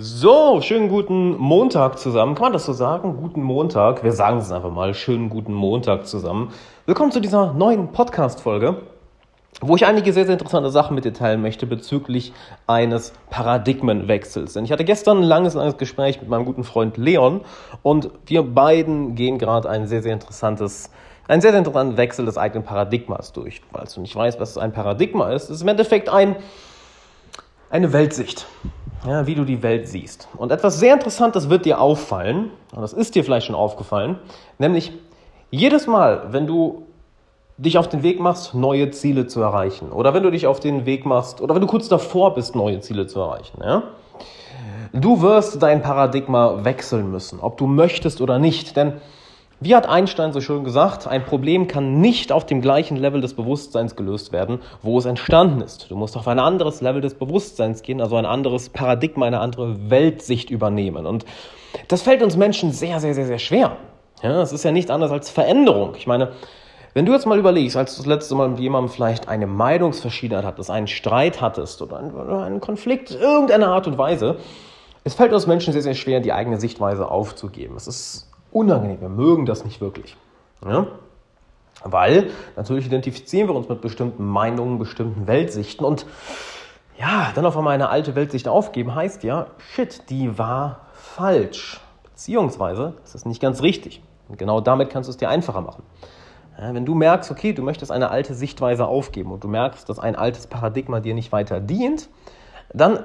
So, schönen guten Montag zusammen. Kann man das so sagen? Guten Montag. Wir sagen es einfach mal. Schönen guten Montag zusammen. Willkommen zu dieser neuen Podcast-Folge, wo ich einige sehr, sehr interessante Sachen mit dir teilen möchte bezüglich eines Paradigmenwechsels. Denn ich hatte gestern ein langes, langes Gespräch mit meinem guten Freund Leon und wir beiden gehen gerade ein sehr, sehr interessantes ein sehr, sehr interessanten Wechsel des eigenen Paradigmas durch. Falls du nicht weißt, was ein Paradigma ist, ist im Endeffekt ein, eine Weltsicht ja, wie du die Welt siehst. Und etwas sehr Interessantes wird dir auffallen, und das ist dir vielleicht schon aufgefallen, nämlich jedes Mal, wenn du dich auf den Weg machst, neue Ziele zu erreichen, oder wenn du dich auf den Weg machst, oder wenn du kurz davor bist, neue Ziele zu erreichen, ja, du wirst dein Paradigma wechseln müssen, ob du möchtest oder nicht, denn wie hat Einstein so schön gesagt, ein Problem kann nicht auf dem gleichen Level des Bewusstseins gelöst werden, wo es entstanden ist. Du musst auf ein anderes Level des Bewusstseins gehen, also ein anderes Paradigma, eine andere Weltsicht übernehmen. Und das fällt uns Menschen sehr, sehr, sehr, sehr schwer. Ja, es ist ja nicht anders als Veränderung. Ich meine, wenn du jetzt mal überlegst, als du das letzte Mal mit jemandem vielleicht eine Meinungsverschiedenheit hattest, einen Streit hattest oder einen Konflikt irgendeiner Art und Weise, es fällt uns Menschen sehr, sehr schwer, die eigene Sichtweise aufzugeben. Es ist unangenehm. Wir mögen das nicht wirklich. Ja? Weil natürlich identifizieren wir uns mit bestimmten Meinungen, bestimmten Weltsichten und ja, dann auf einmal eine alte Weltsicht aufgeben, heißt ja, shit, die war falsch. Beziehungsweise, das ist nicht ganz richtig. Und genau damit kannst du es dir einfacher machen. Ja, wenn du merkst, okay, du möchtest eine alte Sichtweise aufgeben und du merkst, dass ein altes Paradigma dir nicht weiter dient, dann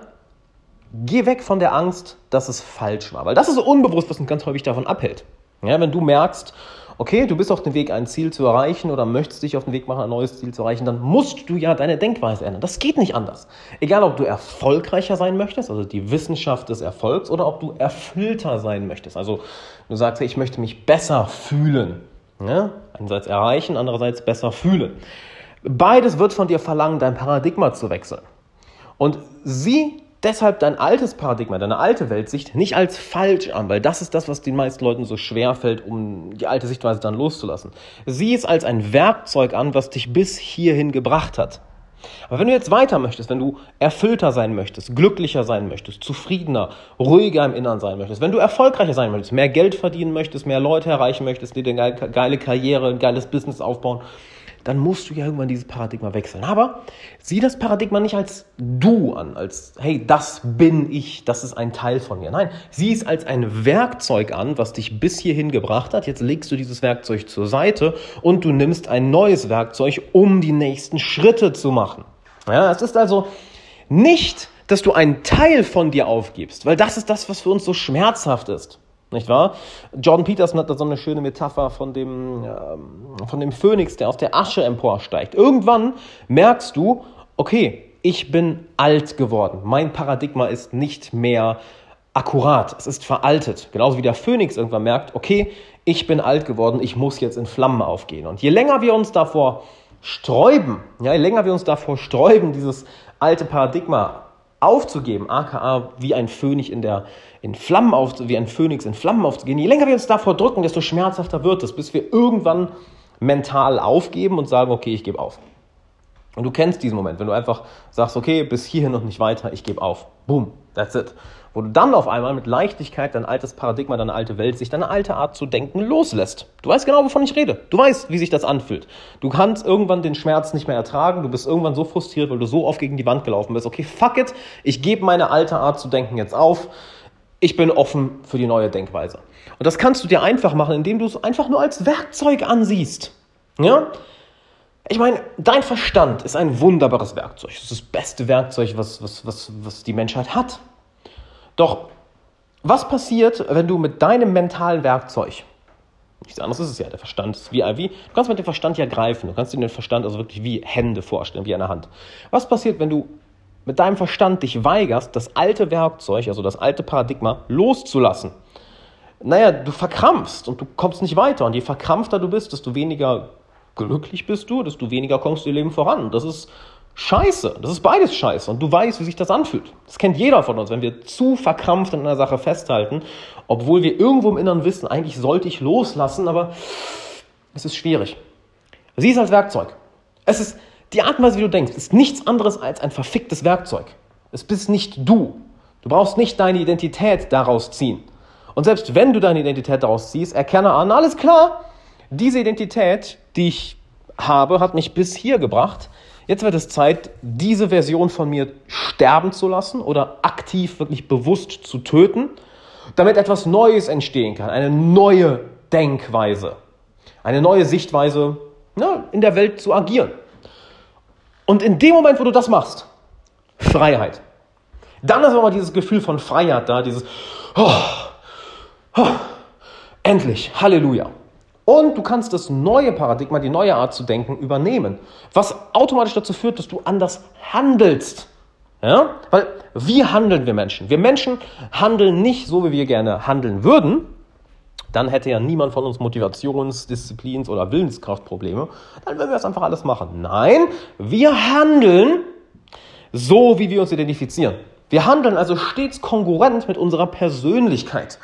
geh weg von der Angst, dass es falsch war. Weil das ist so unbewusst, was uns ganz häufig davon abhält. Ja, wenn du merkst, okay, du bist auf dem Weg, ein Ziel zu erreichen oder möchtest dich auf den Weg machen, ein neues Ziel zu erreichen, dann musst du ja deine Denkweise ändern. Das geht nicht anders. Egal, ob du erfolgreicher sein möchtest, also die Wissenschaft des Erfolgs, oder ob du erfüllter sein möchtest. Also du sagst, ich möchte mich besser fühlen. Ja? Einerseits erreichen, andererseits besser fühlen. Beides wird von dir verlangen, dein Paradigma zu wechseln. Und sieh deshalb dein altes Paradigma, deine alte Weltsicht nicht als falsch an, weil das ist das, was den meisten Leuten so schwer fällt, um die alte Sichtweise dann loszulassen. Sieh es als ein Werkzeug an, was dich bis hierhin gebracht hat. Aber wenn du jetzt weiter möchtest, wenn du erfüllter sein möchtest, glücklicher sein möchtest, zufriedener, ruhiger im Innern sein möchtest, wenn du erfolgreicher sein möchtest, mehr Geld verdienen möchtest, mehr Leute erreichen möchtest, dir eine geile Karriere, ein geiles Business aufbauen, dann musst du ja irgendwann dieses Paradigma wechseln. Aber sieh das Paradigma nicht als du an, als, hey, das bin ich, das ist ein Teil von mir. Nein, sieh es als ein Werkzeug an, was dich bis hierhin gebracht hat. Jetzt legst du dieses Werkzeug zur Seite und du nimmst ein neues Werkzeug, um die nächsten Schritte zu machen. Ja, es ist also nicht, dass du einen Teil von dir aufgibst, weil das ist das, was für uns so schmerzhaft ist. Nicht wahr? Jordan Peterson hat da so eine schöne Metapher von dem, ähm, von dem Phönix, der aus der Asche emporsteigt. Irgendwann merkst du, okay, ich bin alt geworden. Mein Paradigma ist nicht mehr akkurat. Es ist veraltet. Genauso wie der Phönix irgendwann merkt, okay, ich bin alt geworden, ich muss jetzt in Flammen aufgehen. Und je länger wir uns davor sträuben, ja, je länger wir uns davor sträuben, dieses alte Paradigma aufzugeben, aka wie ein Phönix in der in Flammen auf, wie ein Phönix in Flammen aufzugehen. Je länger wir uns davor drücken, desto schmerzhafter wird es, bis wir irgendwann mental aufgeben und sagen, okay, ich gebe auf. Und du kennst diesen Moment, wenn du einfach sagst, okay, bis hierhin noch nicht weiter, ich gebe auf. Boom, that's it. Wo du dann auf einmal mit Leichtigkeit dein altes Paradigma, deine alte Welt, sich deine alte Art zu denken loslässt. Du weißt genau, wovon ich rede. Du weißt, wie sich das anfühlt. Du kannst irgendwann den Schmerz nicht mehr ertragen. Du bist irgendwann so frustriert, weil du so oft gegen die Wand gelaufen bist. Okay, fuck it. Ich gebe meine alte Art zu denken jetzt auf ich bin offen für die neue Denkweise. Und das kannst du dir einfach machen, indem du es einfach nur als Werkzeug ansiehst. Ja? Ich meine, dein Verstand ist ein wunderbares Werkzeug. Das ist das beste Werkzeug, was, was, was, was die Menschheit hat. Doch was passiert, wenn du mit deinem mentalen Werkzeug, nichts anderes ist es ja, der Verstand ist wie, wie, du kannst mit dem Verstand ja greifen, du kannst dir den Verstand also wirklich wie Hände vorstellen, wie eine Hand. Was passiert, wenn du mit deinem Verstand dich weigerst, das alte Werkzeug, also das alte Paradigma, loszulassen, naja, du verkrampfst und du kommst nicht weiter. Und je verkrampfter du bist, desto weniger glücklich bist du, desto weniger kommst du im Leben voran. Das ist scheiße. Das ist beides scheiße. Und du weißt, wie sich das anfühlt. Das kennt jeder von uns, wenn wir zu verkrampft an einer Sache festhalten, obwohl wir irgendwo im Inneren wissen, eigentlich sollte ich loslassen, aber es ist schwierig. Sieh es als Werkzeug. Es ist die Art und Weise, wie du denkst, ist nichts anderes als ein verficktes Werkzeug. Es bist nicht du. Du brauchst nicht deine Identität daraus ziehen. Und selbst wenn du deine Identität daraus ziehst, erkenne an, alles klar, diese Identität, die ich habe, hat mich bis hier gebracht. Jetzt wird es Zeit, diese Version von mir sterben zu lassen oder aktiv wirklich bewusst zu töten, damit etwas Neues entstehen kann, eine neue Denkweise, eine neue Sichtweise na, in der Welt zu agieren. Und in dem Moment, wo du das machst, Freiheit. Dann ist aber dieses Gefühl von Freiheit da, dieses oh, oh, endlich, Halleluja. Und du kannst das neue Paradigma, die neue Art zu denken übernehmen, was automatisch dazu führt, dass du anders handelst. Ja? Weil wie handeln wir Menschen? Wir Menschen handeln nicht so, wie wir gerne handeln würden. Dann hätte ja niemand von uns Motivations-, Disziplins- oder Willenskraftprobleme. Dann würden wir das einfach alles machen. Nein, wir handeln so, wie wir uns identifizieren. Wir handeln also stets konkurrent mit unserer Persönlichkeit.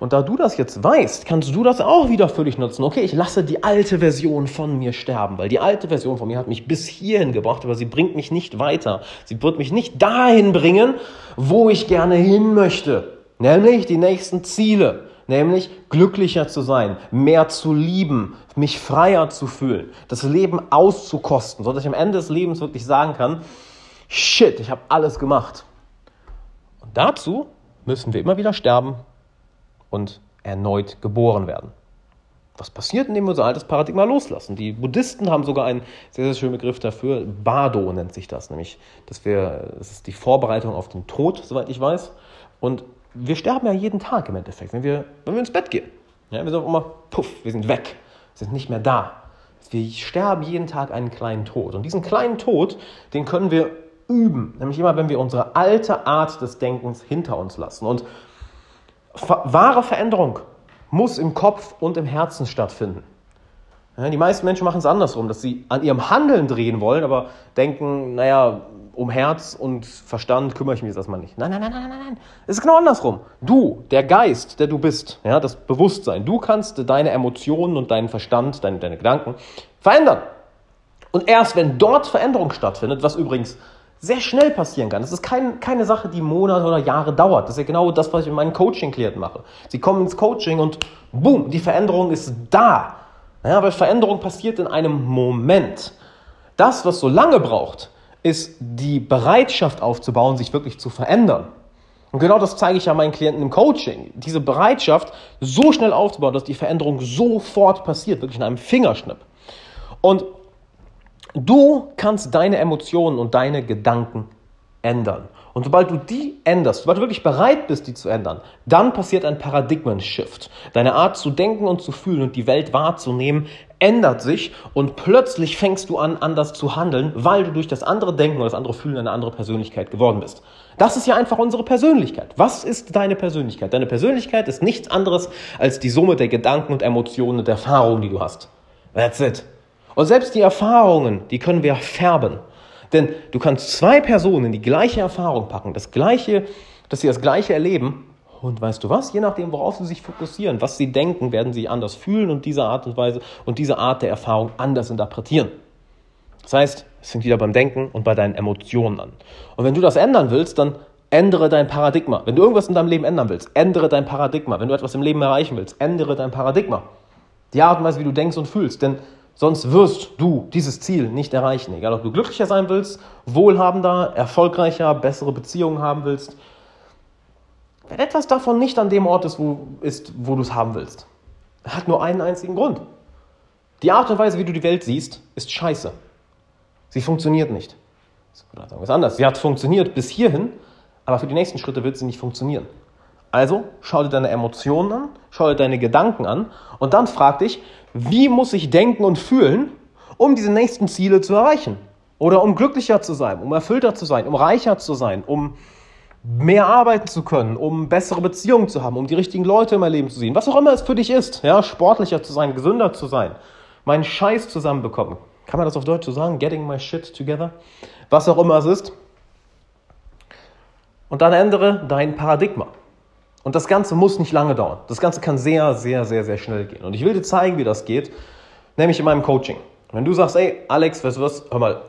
Und da du das jetzt weißt, kannst du das auch wieder für dich nutzen. Okay, ich lasse die alte Version von mir sterben, weil die alte Version von mir hat mich bis hierhin gebracht, aber sie bringt mich nicht weiter. Sie wird mich nicht dahin bringen, wo ich gerne hin möchte. Nämlich die nächsten Ziele. Nämlich glücklicher zu sein, mehr zu lieben, mich freier zu fühlen, das Leben auszukosten, sodass ich am Ende des Lebens wirklich sagen kann, shit, ich habe alles gemacht. Und dazu müssen wir immer wieder sterben, und erneut geboren werden. Was passiert, indem wir unser altes Paradigma loslassen? Die Buddhisten haben sogar einen sehr, sehr schönen Begriff dafür. Bardo nennt sich das, nämlich, dass wir, das ist die Vorbereitung auf den Tod, soweit ich weiß. Und wir sterben ja jeden Tag im Endeffekt, wenn wir, wenn wir ins Bett gehen. Ja, wir sagen immer, puff, wir sind weg, wir sind nicht mehr da. Wir sterben jeden Tag einen kleinen Tod. Und diesen kleinen Tod, den können wir üben. Nämlich immer, wenn wir unsere alte Art des Denkens hinter uns lassen. Und wahre Veränderung muss im Kopf und im Herzen stattfinden. Ja, die meisten Menschen machen es andersrum, dass sie an ihrem Handeln drehen wollen, aber denken, naja, um Herz und Verstand kümmere ich mich jetzt erstmal nicht. Nein, nein, nein, nein, nein, nein. Es ist genau andersrum. Du, der Geist, der du bist, ja, das Bewusstsein, du kannst deine Emotionen und deinen Verstand, deine, deine Gedanken verändern. Und erst wenn dort Veränderung stattfindet, was übrigens sehr schnell passieren kann. Das ist kein, keine Sache, die Monate oder Jahre dauert. Das ist ja genau das, was ich mit meinen Coaching-Klienten mache. Sie kommen ins Coaching und boom, die Veränderung ist da. Ja, weil Veränderung passiert in einem Moment. Das, was so lange braucht, ist die Bereitschaft aufzubauen, sich wirklich zu verändern. Und genau das zeige ich ja meinen Klienten im Coaching. Diese Bereitschaft so schnell aufzubauen, dass die Veränderung sofort passiert, wirklich in einem Fingerschnipp. Und Du kannst deine Emotionen und deine Gedanken ändern. Und sobald du die änderst, sobald du wirklich bereit bist, die zu ändern, dann passiert ein Paradigmen-Shift. Deine Art zu denken und zu fühlen und die Welt wahrzunehmen ändert sich und plötzlich fängst du an, anders zu handeln, weil du durch das andere Denken oder das andere Fühlen eine andere Persönlichkeit geworden bist. Das ist ja einfach unsere Persönlichkeit. Was ist deine Persönlichkeit? Deine Persönlichkeit ist nichts anderes als die Summe der Gedanken und Emotionen und Erfahrungen, die du hast. That's it. Und selbst die Erfahrungen, die können wir färben. Denn du kannst zwei Personen die gleiche Erfahrung packen, das gleiche, dass sie das gleiche erleben. Und weißt du was? Je nachdem, worauf sie sich fokussieren, was sie denken, werden sie anders fühlen und diese Art und Weise und diese Art der Erfahrung anders interpretieren. Das heißt, es fängt wieder beim Denken und bei deinen Emotionen an. Und wenn du das ändern willst, dann ändere dein Paradigma. Wenn du irgendwas in deinem Leben ändern willst, ändere dein Paradigma. Wenn du etwas im Leben erreichen willst, ändere dein Paradigma. Die Art und Weise, wie du denkst und fühlst. Denn Sonst wirst du dieses Ziel nicht erreichen. Egal, ob du glücklicher sein willst, wohlhabender, erfolgreicher, bessere Beziehungen haben willst. Wenn etwas davon nicht an dem Ort ist, wo, ist, wo du es haben willst, hat nur einen einzigen Grund. Die Art und Weise, wie du die Welt siehst, ist scheiße. Sie funktioniert nicht. Oder sagen wir es anders. Sie hat funktioniert bis hierhin, aber für die nächsten Schritte wird sie nicht funktionieren. Also schau dir deine Emotionen an, schau dir deine Gedanken an und dann frag dich, wie muss ich denken und fühlen, um diese nächsten Ziele zu erreichen? Oder um glücklicher zu sein, um erfüllter zu sein, um reicher zu sein, um mehr arbeiten zu können, um bessere Beziehungen zu haben, um die richtigen Leute in mein Leben zu sehen. Was auch immer es für dich ist, ja, sportlicher zu sein, gesünder zu sein, meinen Scheiß zusammenbekommen. Kann man das auf Deutsch so sagen? Getting my shit together? Was auch immer es ist. Und dann ändere dein Paradigma. Und das Ganze muss nicht lange dauern. Das Ganze kann sehr, sehr, sehr, sehr schnell gehen. Und ich will dir zeigen, wie das geht, nämlich in meinem Coaching. Wenn du sagst, ey, Alex, was, hör mal,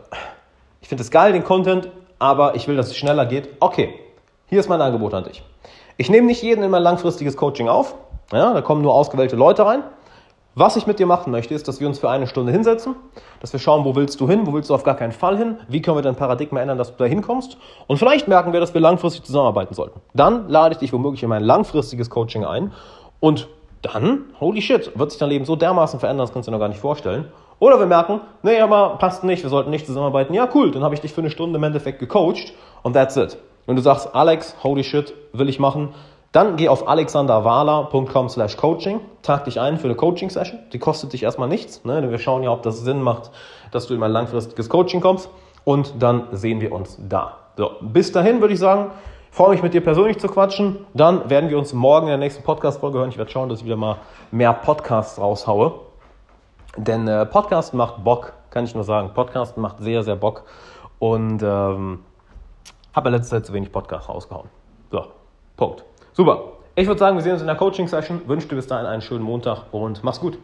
ich finde es geil, den Content, aber ich will, dass es schneller geht. Okay, hier ist mein Angebot an dich. Ich nehme nicht jeden in mein langfristiges Coaching auf. Ja, da kommen nur ausgewählte Leute rein. Was ich mit dir machen möchte, ist, dass wir uns für eine Stunde hinsetzen, dass wir schauen, wo willst du hin, wo willst du auf gar keinen Fall hin, wie können wir dein Paradigma ändern, dass du da hinkommst. Und vielleicht merken wir, dass wir langfristig zusammenarbeiten sollten. Dann lade ich dich womöglich in mein langfristiges Coaching ein und dann, holy shit, wird sich dein Leben so dermaßen verändern, das kannst du dir noch gar nicht vorstellen. Oder wir merken, nee, aber passt nicht, wir sollten nicht zusammenarbeiten. Ja, cool, dann habe ich dich für eine Stunde im Endeffekt gecoacht und that's it. Wenn du sagst, Alex, holy shit, will ich machen, dann geh auf alexanderwala.com slash coaching, tag dich ein für eine Coaching-Session. Die kostet dich erstmal nichts. Ne? Wir schauen ja, ob das Sinn macht, dass du in mein langfristiges Coaching kommst. Und dann sehen wir uns da. So, bis dahin würde ich sagen, freue mich mit dir persönlich zu quatschen. Dann werden wir uns morgen in der nächsten Podcast-Folge hören. Ich werde schauen, dass ich wieder mal mehr Podcasts raushaue. Denn äh, Podcast macht Bock, kann ich nur sagen. Podcast macht sehr, sehr Bock. Und ähm, habe in letzter Zeit zu wenig Podcasts rausgehauen. So, Punkt. Super. Ich würde sagen, wir sehen uns in der Coaching-Session. Wünsche dir bis dahin einen schönen Montag und mach's gut.